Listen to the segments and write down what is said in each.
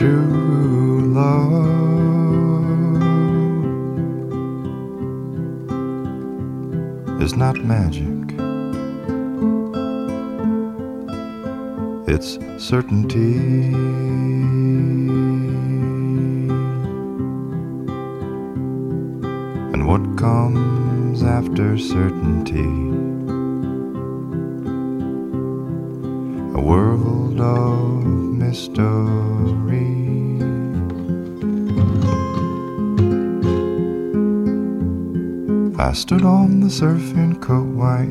True love is not magic. It's certainty. And what comes after certainty? A world of mystery. I stood on the surf in Kauai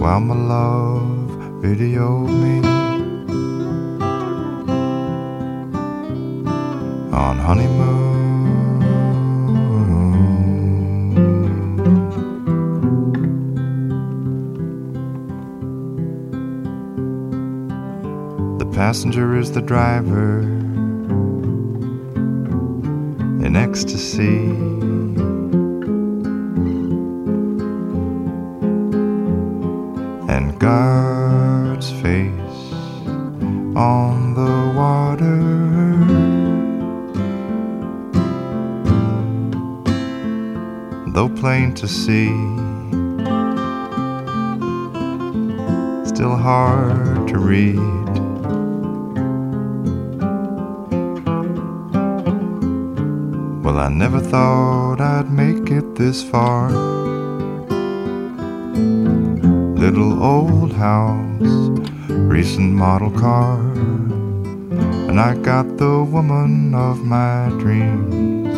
while my love videoed me on honeymoon. Passenger is the driver in ecstasy. And God's face on the water. Though plain to see, still hard to read. Well, I never thought I'd make it this far. Little old house, recent model car, and I got the woman of my dreams,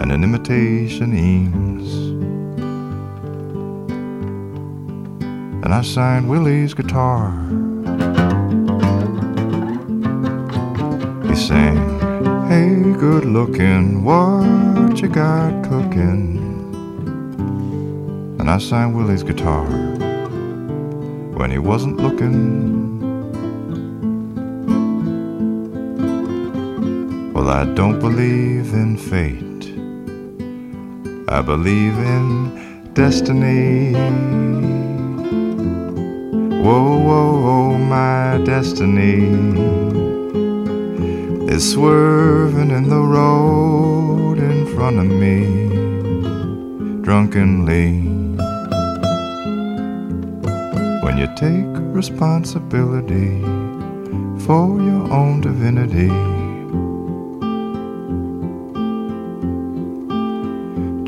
and an imitation Eames. And I signed Willie's guitar. He sang, Hey, good looking, what you got cooking? And I signed Willie's guitar when he wasn't looking. Well, I don't believe in fate, I believe in destiny. Whoa, whoa, whoa, my destiny is swerving in the road in front of me drunkenly. When you take responsibility for your own divinity,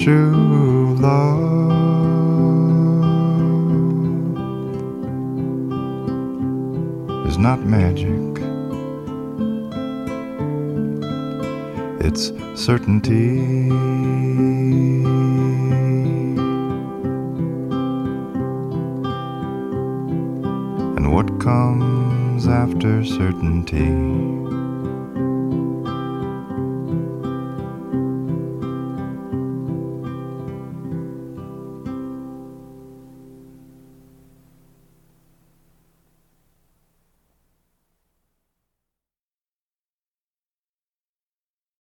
true love is not magic. It's certainty. And what comes after certainty?